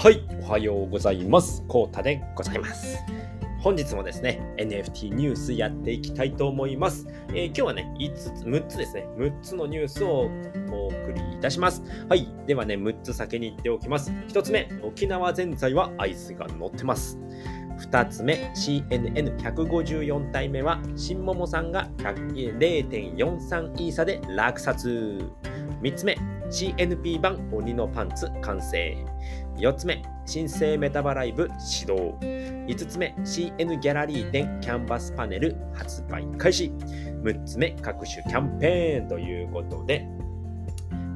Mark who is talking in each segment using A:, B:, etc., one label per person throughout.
A: はい、おはようございます。コータでございます。本日もですね、NFT ニュースやっていきたいと思います。えー今日はね、5つ、6つですね、6つのニュースをお送りいたします。はい、ではね、6つ先に言っておきます。1つ目、沖縄ぜんざいはアイスが乗ってます。2つ目、CNN154 体目は、新桃さんが0.43イーサで落札。3つ目、CNP 版鬼のパンツ完成。4つ目、新生メタバライブ始動。5つ目、CN ギャラリー店キャンバスパネル発売開始。6つ目、各種キャンペーンということで、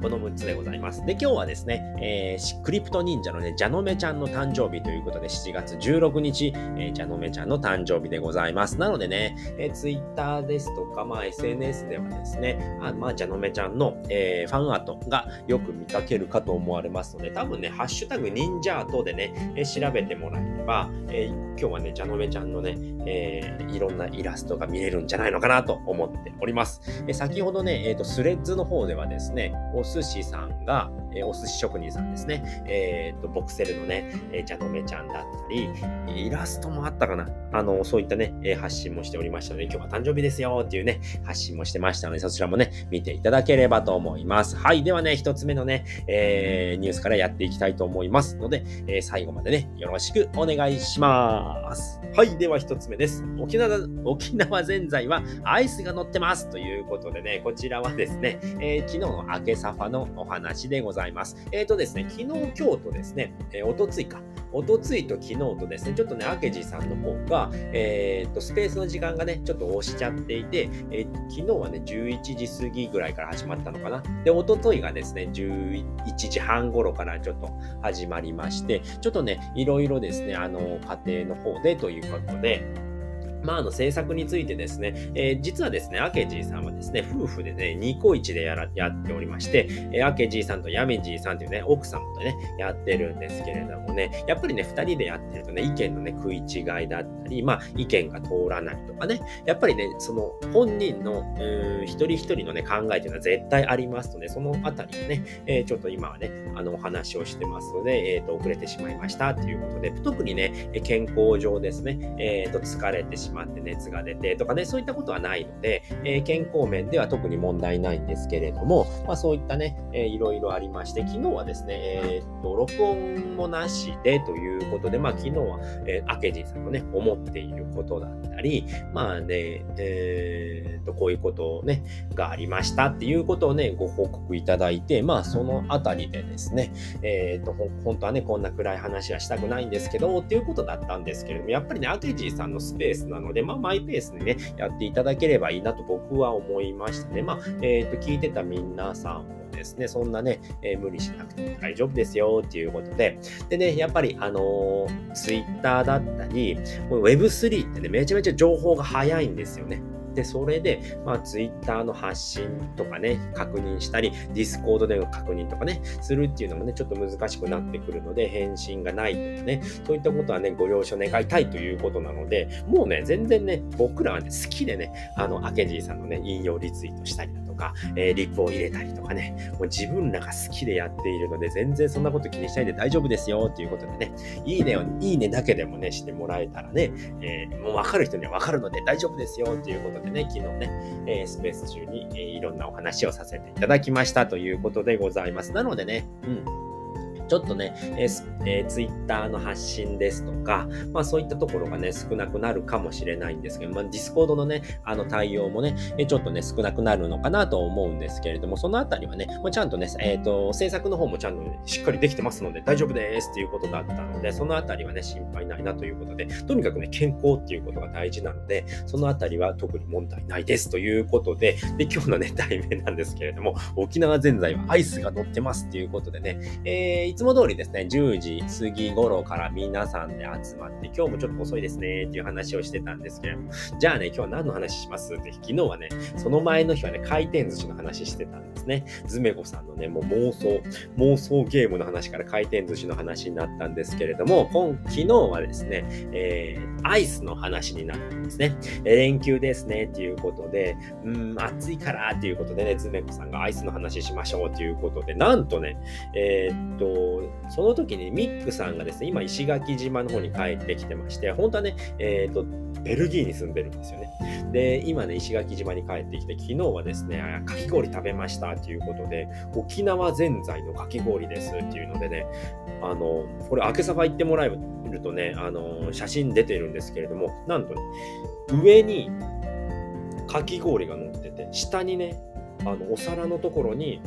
A: この6つでございます。で、今日はですね、えークリプト忍者のね、ジャノメちゃんの誕生日ということで、7月16日、えージャノメちゃんの誕生日でございます。なのでね、えー、Twitter ですとか、まあ、SNS ではですね、あまあ、ジャノメちゃんの、えーファンアートがよく見かけるかと思われますので、多分ね、ハッシュタグ忍者アートでね、えー調べてもらえれば、えー今日はね、ジャノメちゃんのね、えーいろんなイラストが見れるんじゃないのかなと思っております。えー先ほどね、えーと、スレッズの方ではですね、お寿司さんが、えーお寿司職人さんですね、えーと、ボクセルのね、えー、ジャノメちゃんだったり、イラストもあったかなあの、そういったね、えー発信もしておりましたので、今日は誕生日ですよっていうね、発信もしてましたので、そちらもね、見ていただければと思います。はい。ではね、一つ目のね、えーニュースからやっていきたいと思いますので、えー最後までね、よろしくお願いします。はい。では一つ目です。沖縄、沖縄ぜんざいはアイスが乗ってますということでね、こちらはですね、えー昨日の明けサファのお話でございます。えっ、とですね、昨日、今日とですね、えー、おとついか、おとついと昨日とですね、ちょっとね、明治さんの方が、えー、と、スペースの時間がね、ちょっと押しちゃっていて、えー昨日はね、11時過ぎぐらいから始まったのかな。で、おとといがですね、11時半頃からちょっと始まりまして、ちょっとね、いろいろですね、あの、家庭の方でということで、まあ、あの制作についてですね、えー実はですね、アケジーさんはですね、夫婦でね、ニコイチでやらやっておりまして、えーアケジーさんとヤメジーさんというね、奥様とね、やってるんですけれどもね、やっぱりね、二人でやってるとね、意見のね、食い違いだったり、まあ、意見が通らないとかね、やっぱりね、その本人の、うーん一人一人のね、考えというのは絶対ありますので、そのあたりをね、えーちょっと今はね、あの、お話をしてますので、えっ、と、遅れてしまいましたということで、特にね、健康上ですね、えっ、と、疲れてしまうって熱が出てとかね、そういったことはないので、えー健康面では特に問題ないんですけれども、まあそういったね、えーいろいろありまして、昨日はですね、えっ、と、録音もなしでということで、まあ昨日は、えー、明治さんのね、思っていることだったり、まあね、えっ、と、こういうことね、がありましたっていうことをね、ご報告いただいて、まあそのあたりでですね、えっ、と、本当はね、こんな暗い話はしたくないんですけど、っていうことだったんですけれども、やっぱりね、アケジーさんのスペースなので、まあ、マイペースにね、やっていただければいいなと僕は思いましたね。まあ、えっ、と、聞いてた皆さんもですね、そんなね、えー無理しなくても大丈夫ですよっていうことで、でね、やっぱり、あのー、ツイッターだったり、Web3 ってね、めちゃめちゃ情報が早いんですよね。で、それで、まあ、ツイッターの発信とかね、確認したり、ディスコードでの確認とかね、するっていうのもね、ちょっと難しくなってくるので、返信がないとかね、そういったことはね、ご了承願いたいということなので、もうね、全然ね、僕らはね、好きでね、あの、アケジーさんのね、引用リツイートしたりだとか、えーリプを入れたりとかね、もう自分らが好きでやっているので、全然そんなこと気にしないで大丈夫ですよっていうことでね、いいねを、いいねだけでもね、してもらえたらね、えーもうわかる人にはわかるので大丈夫ですよっていうことでね、昨日ね、えースペース中に、えーいろんなお話をさせていただきましたということでございます。なのでね、うん。ちょっとね、えーえー、ツイッターの発信ですとか、まあそういったところがね、少なくなるかもしれないんですけど、まあディスコードのね、あの対応もね、えちょっとね、少なくなるのかなと思うんですけれども、そのあたりはね、まあ、ちゃんとね、えっ、と、制作の方もちゃんと、ね、しっかりできてますので大丈夫ですっていうことだったので、そのあたりはね、心配ないなということで、とにかくね、健康っていうことが大事なので、そのあたりは特に問題ないですということで、で、今日のね、題名なんですけれども、沖縄ぜんざいはアイスが乗ってますっていうことでね、えーいつつも通りですね、10時過ぎ頃から皆さんで集まって、今日もちょっと遅いですねっていう話をしてたんですけれども、じゃあね、今日何の話します？って、昨日はね、その前の日はね、回転寿司の話してたんですね。ズメコさんのね、もう妄想、妄想ゲームの話から回転寿司の話になったんですけれども、今昨日はですね、えーアイスの話になったんですね。え連休ですねっていうことで、うん、暑いからっていうことでね、ズメコさんがアイスの話しましょうっていうことで、なんとね、えーっと、その時にミックさんがですね、今石垣島の方に帰ってきてまして、本当はね、えっ、ー、と、ベルギーに住んでるんですよね。で、今ね、石垣島に帰ってきて、昨日はですね、かき氷食べましたということで、沖縄ぜんざいのかき氷ですっていうのでね、あの、これ、明けさば行ってもらえるとね、あの、写真出てるんですけれども、なんとね、上にかき氷が乗ってて、下にね、あの、お皿のところに、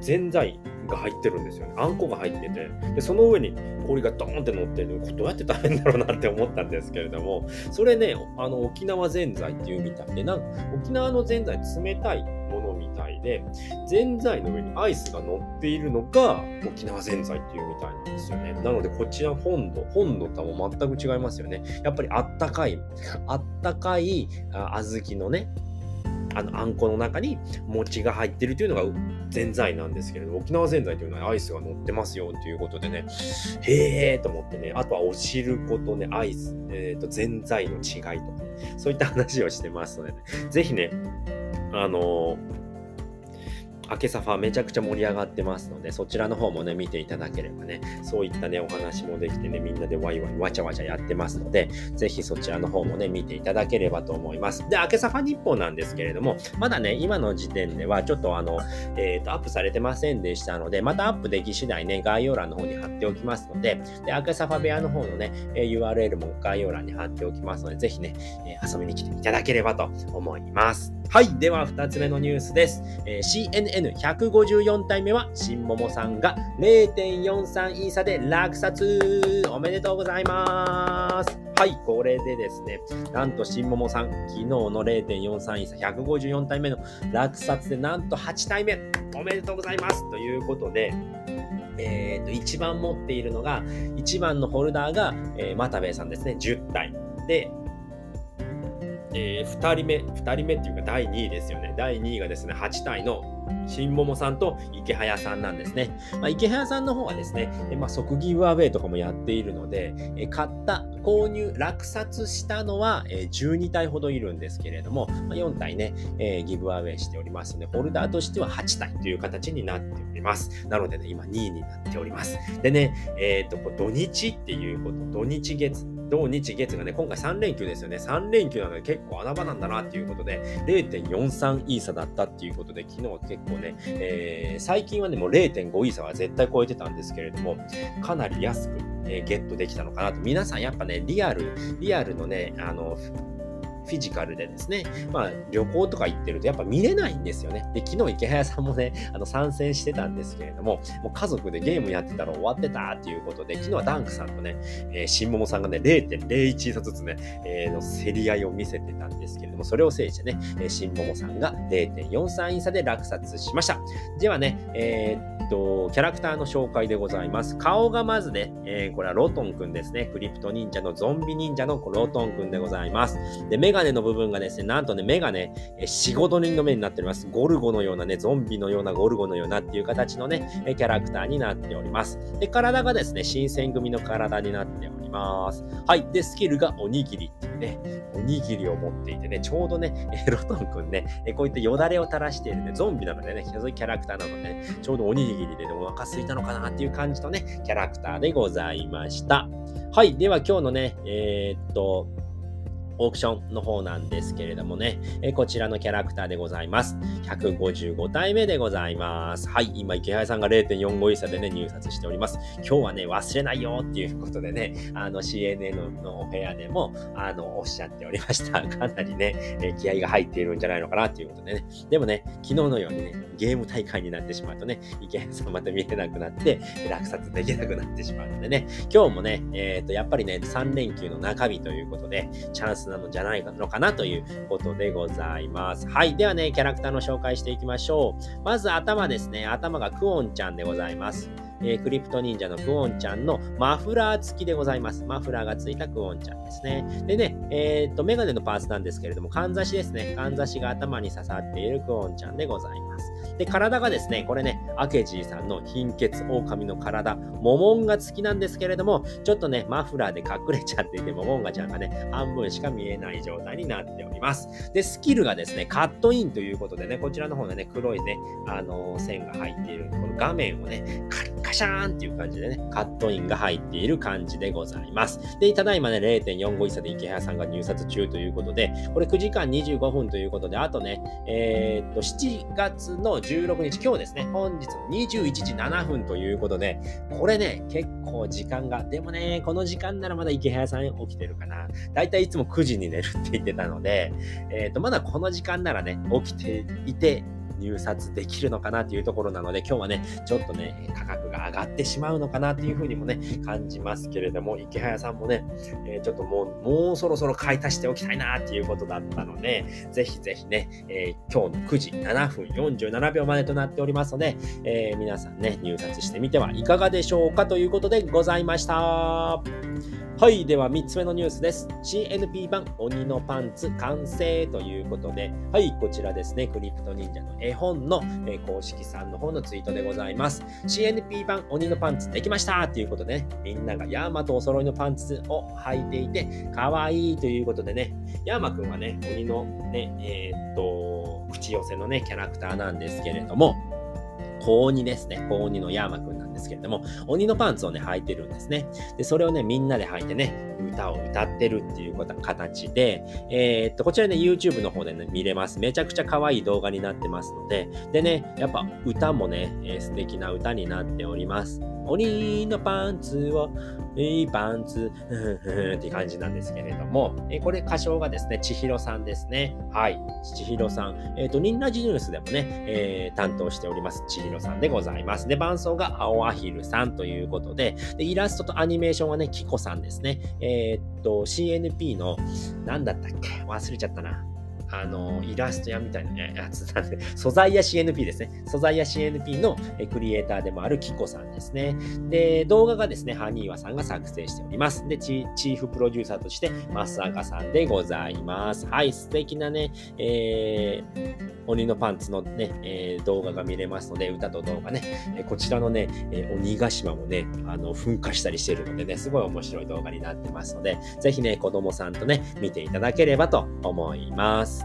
A: ぜんざいが入ってるんですよね。あんこが入ってて、でその上に氷がドーンって乗ってるどうやって食べるんだろうなって思ったんですけれども、それね、あの沖縄ぜんざいっていうみたいで、なんか沖縄のぜんざい冷たいものみたいで、ぜんざいの上にアイスが乗っているのが沖縄ぜんざいっていうみたいなんですよね。なのでこちら本土、本土とは全く違いますよね。やっぱりあったかい、あったかい小豆のね、あのあんこの中に餅が入ってるというのがぜんざいなんですけれど、沖縄ぜんざいというのはアイスが乗ってますよということでね、へえーと思ってね、あとはお汁粉とね、アイス、えっ、ー、と、ぜんざいの違いとか、そういった話をしてますので、ね、ぜひね、あのー明けサファめちゃくちゃ盛り上がってますので、そちらの方もね、見ていただければね、そういったね、お話もできてね、みんなでワイワイわちゃわちゃやってますので、ぜひそちらの方もね、見ていただければと思います。で、明けサファ日報なんですけれども、まだね、今の時点ではちょっとあの、えっ、ー、と、アップされてませんでしたので、またアップでき次第ね、概要欄の方に貼っておきますので、で、明けサファ部屋の方のね、URL も概要欄に貼っておきますので、ぜひね、遊びに来ていただければと思います。はい。では、2つ目のニュースです。えー、CNN154 体目は、新桃さんが0.43イーサで落札おめでとうございます。はい。これでですね、なんと新桃さん、昨日の0.43イーサ154体目の落札で、なんと8体目おめでとうございますということで、えー、と一番持っているのが、1番のホルダーが、えー、又兵衛さんですね、10体。で、えー、2人目、2人目っていうか第2位ですよね。第2位がですね、8体の新桃さんと池早さんなんですね。まあ、池早さんの方はですね、えまあ、即ギブアウェイとかもやっているので、え買った、購入、落札したのは、え12体ほどいるんですけれども、まあ、4体ね、えー、ギブアウェイしておりますので、ホルダーとしては8体という形になっております。なのでね、今2位になっております。でね、えっ、ー、と、土日っていうこと、土日月、土日月がね、今回3連休ですよね。3連休なので結構穴場なんだなっていうことで、0.43イーサだったっていうことで、昨日は結構ね、えー、最近はね、もう0.5イーサは絶対超えてたんですけれども、かなり安く、えー、ゲットできたのかなと。皆さんやっぱね、リアル、リアルのね、あの、ィジカルでですね、まあ旅行とか行ってるとやっぱ見れないんですよね。で、昨日池早さんもね、あの参戦してたんですけれども、もう家族でゲームやってたら終わってたっていうことで、昨日はダンクさんとね、えー、新桃さんがね、0.01差ずつね、えー、の競り合いを見せてたんですけれども、それを制してね、えー、新桃さんが0.43差で落札しました。ではね、えー、と、キャラクターの紹介でございます。顔がまずね、えー、これはロトンくんですね。クリプト忍者のゾンビ忍者のロトンくんでございます。で、メガネの部分がですね、なんとね、目がね、4、5度人の目になっております。ゴルゴのようなね、ゾンビのようなゴルゴのようなっていう形のね、キャラクターになっております。で、体がですね、新選組の体になっております。はい。で、スキルがおにぎりっていうね、おにぎりを持っていてね、ちょうどね、ロトンくんね、こういったよだれを垂らしているね、ゾンビなのでね、そういうキャラクターなのでね、ちょうどおにぎりで、ね、お腹空いたのかなっていう感じのね、キャラクターでございました。はい。では今日のね、えー、っと、オークションの方なんですけれどもね、えこちらのキャラクターでございます。155体目でございます。はい、今、池原さんが0.45イーサでね、入札しております。今日はね、忘れないよっていうことでね、あの、CNN のお部屋でも、あの、おっしゃっておりました。かなりね、え気合が入っているんじゃないのかなっていうことでね。でもね、昨日のようにね、ゲーム大会になってしまうとね、池原さんまた見えなくなって、落札できなくなってしまうのでね、今日もね、えっ、ー、と、やっぱりね、3連休の中日ということで、チャンスなのじゃないのかなということでございます。はい。ではね、キャラクターの紹介していきましょう。まず頭ですね。頭がクオンちゃんでございます。えー、クリプト忍者のクオンちゃんのマフラー付きでございます。マフラーが付いたクオンちゃんですね。でね、えー、っと、メガネのパーツなんですけれども、かんざしですね。かんざしが頭に刺さっているクオンちゃんでございます。で、体がですね、これね、アケジーさんの貧血狼の体、モモンガ付きなんですけれども、ちょっとね、マフラーで隠れちゃっていて、モモンガちゃんがね、半分しか見えない状態になっております。で、スキルがですね、カットインということでね、こちらの方でね、黒いね、あのー、線が入っている、この画面をね、カリカリカシャーンっていう感じでね、カットインが入っている感じでございます。で、ただいまね、0.45差で池早さんが入札中ということで、これ9時間25分ということで、あとね、えー、っと、7月の16日、今日ですね、本日の21時7分ということで、これね、結構時間が、でもね、この時間ならまだ池早さん起きてるかな。だいたいいつも9時に寝るって言ってたので、えー、っと、まだこの時間ならね、起きていて、入札できるのかなというところなので、今日はね、ちょっとね、価格が上がってしまうのかなというふうにもね、感じますけれども、池早さんもね、えー、ちょっともう、もうそろそろ買い足しておきたいなっていうことだったので、ぜひぜひね、えー、今日の9時7分47秒までとなっておりますので、えー、皆さんね、入札してみてはいかがでしょうかということでございました。はい。では、3つ目のニュースです。CNP 版鬼のパンツ完成ということで、はい。こちらですね。クリプト忍者の絵本の、えー、公式さんの方のツイートでございます。CNP 版鬼のパンツできましたということでね、みんながヤーマとお揃いのパンツを履いていて、かわいいということでね、ヤーマくんはね、鬼のね、えー、っと、口寄せのね、キャラクターなんですけれども、高2ですね。高2のヤーマくんなんですけれども、鬼のパンツをね、履いてるんですね。で、それをね、みんなで履いてね、歌を歌ってるっていうこと形で、えー、っと、こちらね、YouTube の方でね、見れます。めちゃくちゃ可愛い動画になってますので、でね、やっぱ歌もね、えー、素敵な歌になっております。鬼のパンツを、いいパンツ、って感じなんですけれども、えこれ歌唱がですね、千尋さんですね。はい。千尋さん。えっ、ー、と、ニンラジニュースでもね、えー、担当しております、千尋さんでございます。で、伴奏が青アヒルさんということで、で、イラストとアニメーションはね、キコさんですね。えー、っと、CNP の、なんだったっけ？忘れちゃったな。あの、イラスト屋みたいなやつなんで、素材や CNP ですね。素材や CNP のクリエイターでもあるキコさんですね。で、動画がですね、ハニーワさんが作成しております。で、チーフプロデューサーとして、マスアカさんでございます。はい、素敵なね、えー、鬼のパンツのね、えー、動画が見れますので、歌と動画ね、えこちらのね、え鬼ヶ島もね、あの、噴火したりしてるのでね、すごい面白い動画になってますので、ぜひね、子供さんとね、見ていただければと思います。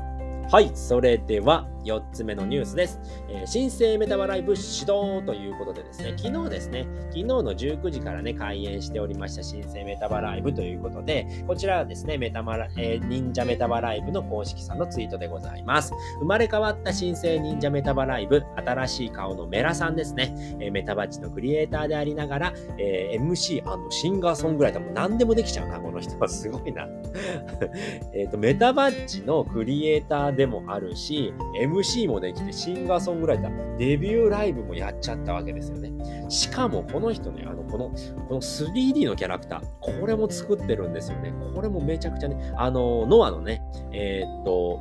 A: はい、それでは4つ目のニュースです。えー、新生メタバライブ始動ということでですね、昨日ですね、昨日の19時からね、開演しておりました新生メタバライブということで、こちらはですね、メタマラ、えー、忍者メタバライブの公式さんのツイートでございます。生まれ変わった新生忍者メタバライブ、新しい顔のメラさんですね、えー、メタバッチのクリエイターでありながら、え、MC& シンガーソングライターも何でもできちゃうな、この人はすごいな。えっと、メタバッチのクリエイターでもあるし、MC もできて、シンガーソングライター、デビューライブもやっちゃったわけですよね。しかも、この人ね、あの、この、この 3D のキャラクター、これも作ってるんですよね。これもめちゃくちゃね、あの、ノアのね、えー、っと、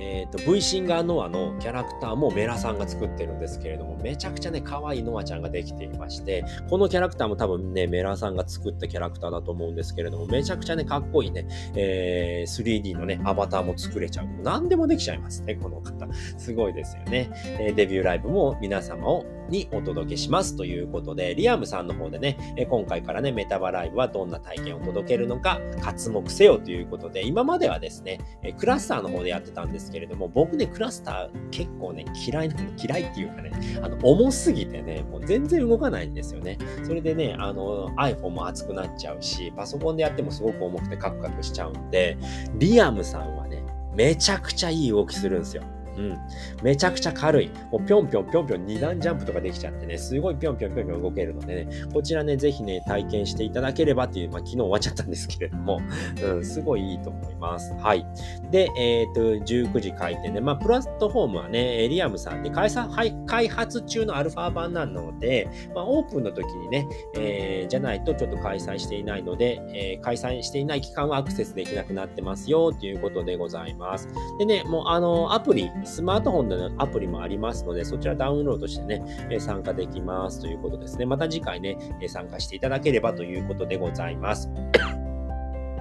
A: え、ー、と、V シンガーノアのキャラクターもメラさんが作ってるんですけれども、めちゃくちゃね、可愛いノアちゃんができていまして、このキャラクターも多分ね、メラさんが作ったキャラクターだと思うんですけれども、めちゃくちゃね、かっこいいね、えー、3D のね、アバターも作れちゃう。何でもできちゃいますね、この方。すごいですよね。えー、デビューライブも皆様をにお届けしますということで、リアムさんの方でね、え今回からね、メタバライブはどんな体験を届けるのか、活目せよということで、今まではですね、えクラスターの方でやってたんですけれども、僕ね、クラスター結構ね、嫌いなの、嫌いっていうかね、あの、重すぎてね、もう全然動かないんですよね。それでね、あの、iPhone も熱くなっちゃうし、パソコンでやってもすごく重くてカクカクしちゃうんで、リアムさんはね、めちゃくちゃいい動きするんですよ。うん。めちゃくちゃ軽い。もうぴょんぴょんぴょんぴょん二段ジャンプとかできちゃってね、すごいぴょんぴょんぴょんぴょん動けるのでね、こちらね、ぜひね、体験していただければっていう、まあ昨日終わっちゃったんですけれども、うん、すごいいいと思います。はい。で、えっ、ー、と、19時開店で、まあプラットフォームはね、エリアムさんで開開発中のアルファ版なので、まあオープンの時にね、えー、じゃないとちょっと開催していないので、えー、開催していない期間はアクセスできなくなってますよということでございます。でね、もうあの、アプリ、スマートフォンでのアプリもありますので、そちらダウンロードしてね、参加できますということですね。また次回ね、参加していただければということでございます。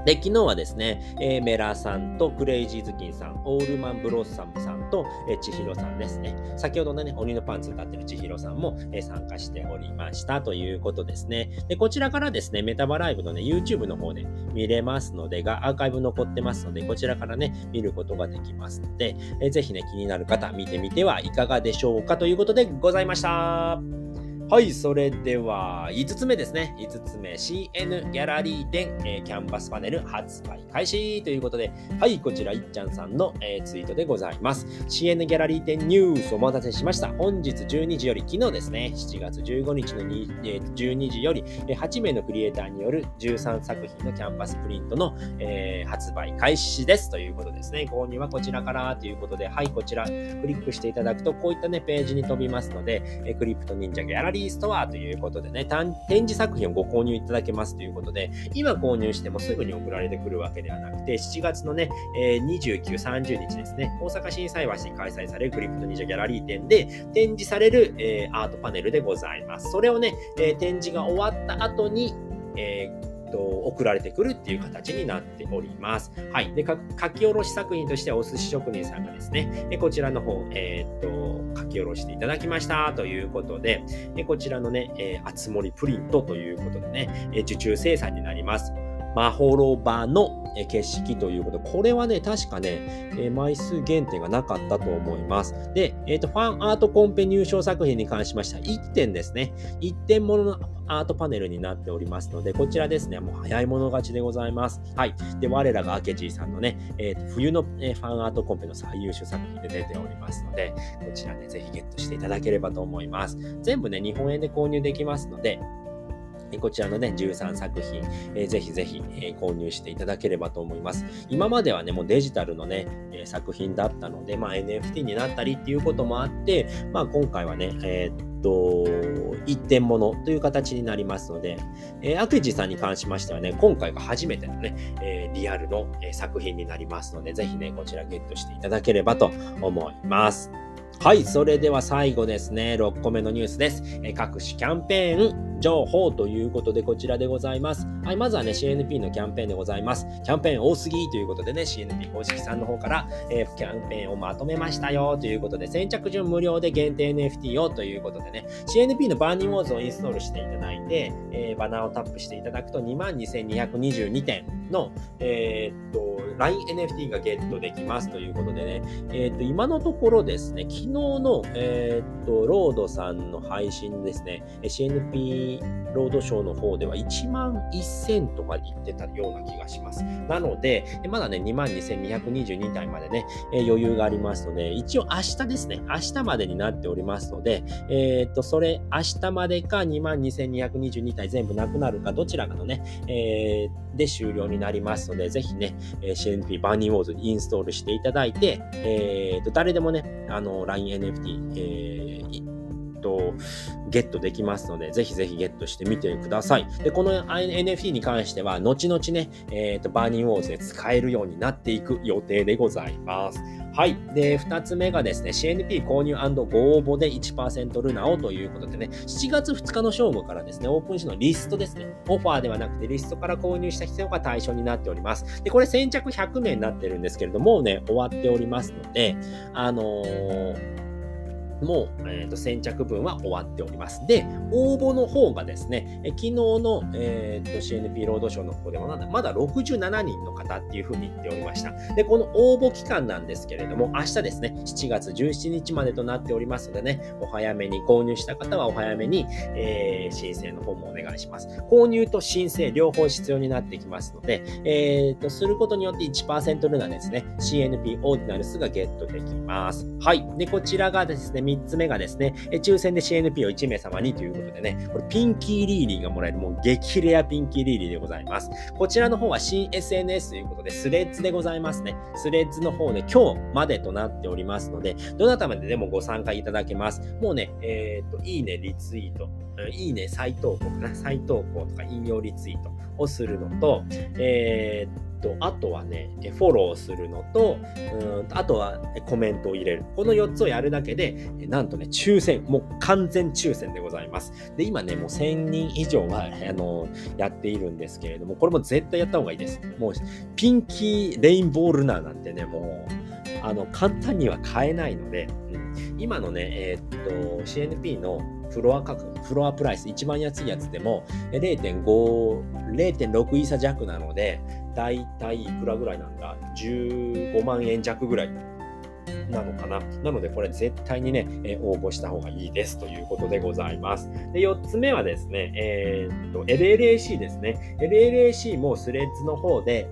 A: で、昨日はですね、えー、メラさんとクレイジーズキンさん、オールマンブロッサムさんと、えー、千尋さんですね。先ほどのね、鬼のパンツ歌ってる千尋さんも、えー、参加しておりましたということですね。で、こちらからですね、メタバライブのね、YouTube の方で見れますので、が、アーカイブ残ってますので、こちらからね、見ることができますので、えー、ぜひね、気になる方、見てみてはいかがでしょうかということでございました。はい、それでは5つ目ですね。5つ目、CN ギャラリー店、えー、キャンバスパネル発売開始ということで、はい、こちらいっちゃんさんの、えー、ツイートでございます。CN ギャラリー店ニュースお待たせしました。本日12時より、昨日ですね、7月15日のに、えー、12時より、えー、8名のクリエイターによる13作品のキャンバスプリントの、えー、発売開始ですということですね。購入はこちらからということで、はい、こちらクリックしていただくと、こういったね、ページに飛びますので、えー、クリプト忍者ギャラリーリーストアということでね、展示作品をご購入いただけますということで、今購入してもすぐに送られてくるわけではなくて、7月のね、えー、29、30日ですね、大阪震災橋に開催されるクリプトニジャギャラリー展で展示される、えー、アートパネルでございます。それをね、えー、展示が終わった後に、えーと、送られてくるっていう形になっております。はい。で、書き下ろし作品としてはお寿司職人さんがですね、でこちらの方、えー、っと、書き下ろしていただきましたということで、でこちらのね、えー、あつ森プリントということでね、え受注生産になります。まほろばの景色ということで、これはね、確かね、枚数限定がなかったと思います。で、えっ、ー、と、ファンアートコンペ入賞作品に関しましては、1点ですね。1点もののアートパネルになっておりますので、こちらですね、もう早い者勝ちでございます。はい。で、我らがアケジーさんのね、えー、冬の、えファンアートコンペの最優秀作品で出ておりますので、こちらね、ぜひゲットしていただければと思います。全部ね、日本円で購入できますので、こちらのね、13作品、えー、ぜひぜひ、え、購入していただければと思います。今まではね、もうデジタルのね、え、作品だったので、まあ、NFT になったりっていうこともあって、まあ、今回はね、えー、っと、一点物という形になりますので、えー、アクジさんに関しましてはね、今回が初めてのね、えー、リアルの、え、作品になりますので、ぜひね、こちらゲットしていただければと思います。はい、それでは最後ですね、6個目のニュースです。え各種キャンペーン情報ということでこちらでございます。はい、まずはね、CNP のキャンペーンでございます。キャンペーン多すぎということでね、CNP 公式さんの方から、えー、キャンペーンをまとめましたよということで、先着順無料で限定 NFT をということでね、CNP のバーニングウォーズをインストールしていただいて、えー、バナーをタップしていただくと22,222点の、えー、っと、LINENFT がゲットできますということでね、えー、っと、今のところですね、昨日の、えー、っと、ロードさんの配信ですね、CNP ロードショーの方では1万1000とか言ってたような気がします。なので、まだね、22,222体までね、え余裕がありますので、一応明日ですね、明日までになっておりますので、えー、っと、それ、明日までか2万2222体全部なくなるか、どちらかのね、えー、で終了になりますので、ぜひね、CNP バーニーウォーズにインストールしていただいて、えー、と誰でもね、あの、LINENFT、えーと、ゲットできますので、ぜひぜひゲットしてみてください。で、この NFT に関しては、後々ね、えっ、ー、と、バーニーウォーズで使えるようになっていく予定でございます。はい。で、二つ目がですね、CNP 購入ご応募で1%ルナをということでね、7月2日の正午からですね、オープン誌のリストですね、オファーではなくてリストから購入した人が対象になっております。で、これ先着100名になってるんですけれども、もうね、終わっておりますので、あのーもう、えーと、先着分は終わっております。で、応募の方がですね、え昨日の、えーと、CNP 労働省の方でもまだ67人の方っていうふうに言っておりました。で、この応募期間なんですけれども、明日ですね、7月17日までとなっておりますのでね、お早めに購入した方はお早めに、えー、申請の方もお願いします。購入と申請両方必要になってきますので、えーと、することによって1%ルナですね、CNP オーディナルスがゲットできます。はい。で、こちらがですね、3つ目がですね、抽選で CNP を1名様にということでね、これピンキーリーリーがもらえるもう激レアピンキーリーリーでございます。こちらの方は新 SNS ということで、スレッズでございますね。スレッズの方で今日までとなっておりますので、どなたまででもご参加いただけます。もうね、えっ、と、いいね、リツイート、いいね、再投稿かな、再投稿とか引用リツイートをするのと、えーと、あとはね、フォローするのと、うんあとはコメントを入れる。この4つをやるだけで、なんとね、抽選、もう完全抽選でございます。で、今ね、もう1000人以上は、あの、やっているんですけれども、これも絶対やった方がいいです。もう、ピンキーレインボールナーなんてね、もう、あの、簡単には買えないので、うん、今のね、えー、っと、CNP のフロア価格、フロアプライス、一番安いやつでも0.5、0.6イーサ弱なので、大体いくらぐらいなんだ ?15 万円弱ぐらいなのかな？なので、これ絶対にね、え応募した方がいいですということでございます。で、4つ目はですね、えー、っと、LLAC ですね。LLAC もスレッズの方で、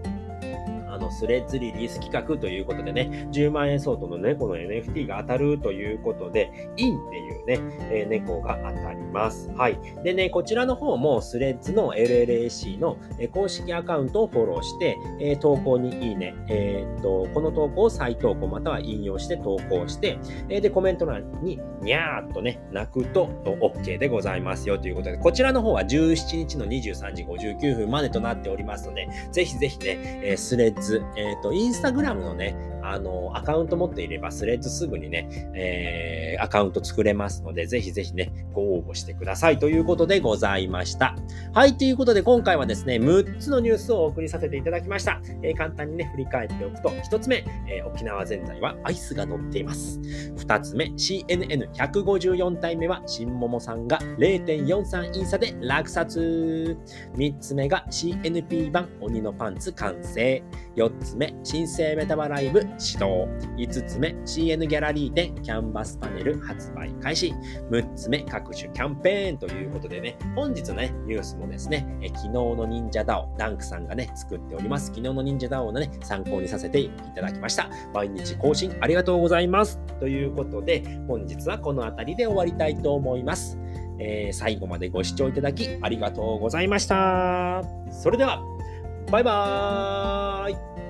A: あの、スレッズリリース企画ということでね、10万円相当の猫の NFT が当たるということで、インっていうね、えー、猫が当たります。はい。でね、こちらの方もスレッズの LLAC の公式アカウントをフォローして、えー、投稿にいいね、えー、っと、この投稿を再投稿または引用して投稿して、えー、で、コメント欄ににゃーっとね、泣くと OK でございますよということで、こちらの方は17日の23時59分までとなっておりますので、ぜひぜひね、え、スレッズ、えっ、ー、と、インスタグラムのね、あの、アカウント持っていれば、スレッズすぐにね、えー、アカウント作れますので、ぜひぜひね、ご応募してくださいということでございました。はい、ということで今回はですね、6つのニュースをお送りさせていただきました。えー、簡単にね、振り返っておくと、1つ目、えー、沖縄ぜんざいはアイスが乗っています。2つ目、CNN154 体目は、新桃さんが0.43イン差で落札。3つ目が CNP 版鬼のパンツ完成。4つ目、新生メタバライブ始動。5つ目、CN ギャラリー店キャンバスパネル発売開始。6つ目、各種キャンペーンということでね、本日のね、ニュースもですね、え昨日の忍者 DAO、ダンクさんがね、作っております。昨日の忍者 DAO のね、参考にさせていただきました。毎日更新ありがとうございます。ということで、本日はこの辺りで終わりたいと思います。えー、最後までご視聴いただきありがとうございました。それでは、バイバーイ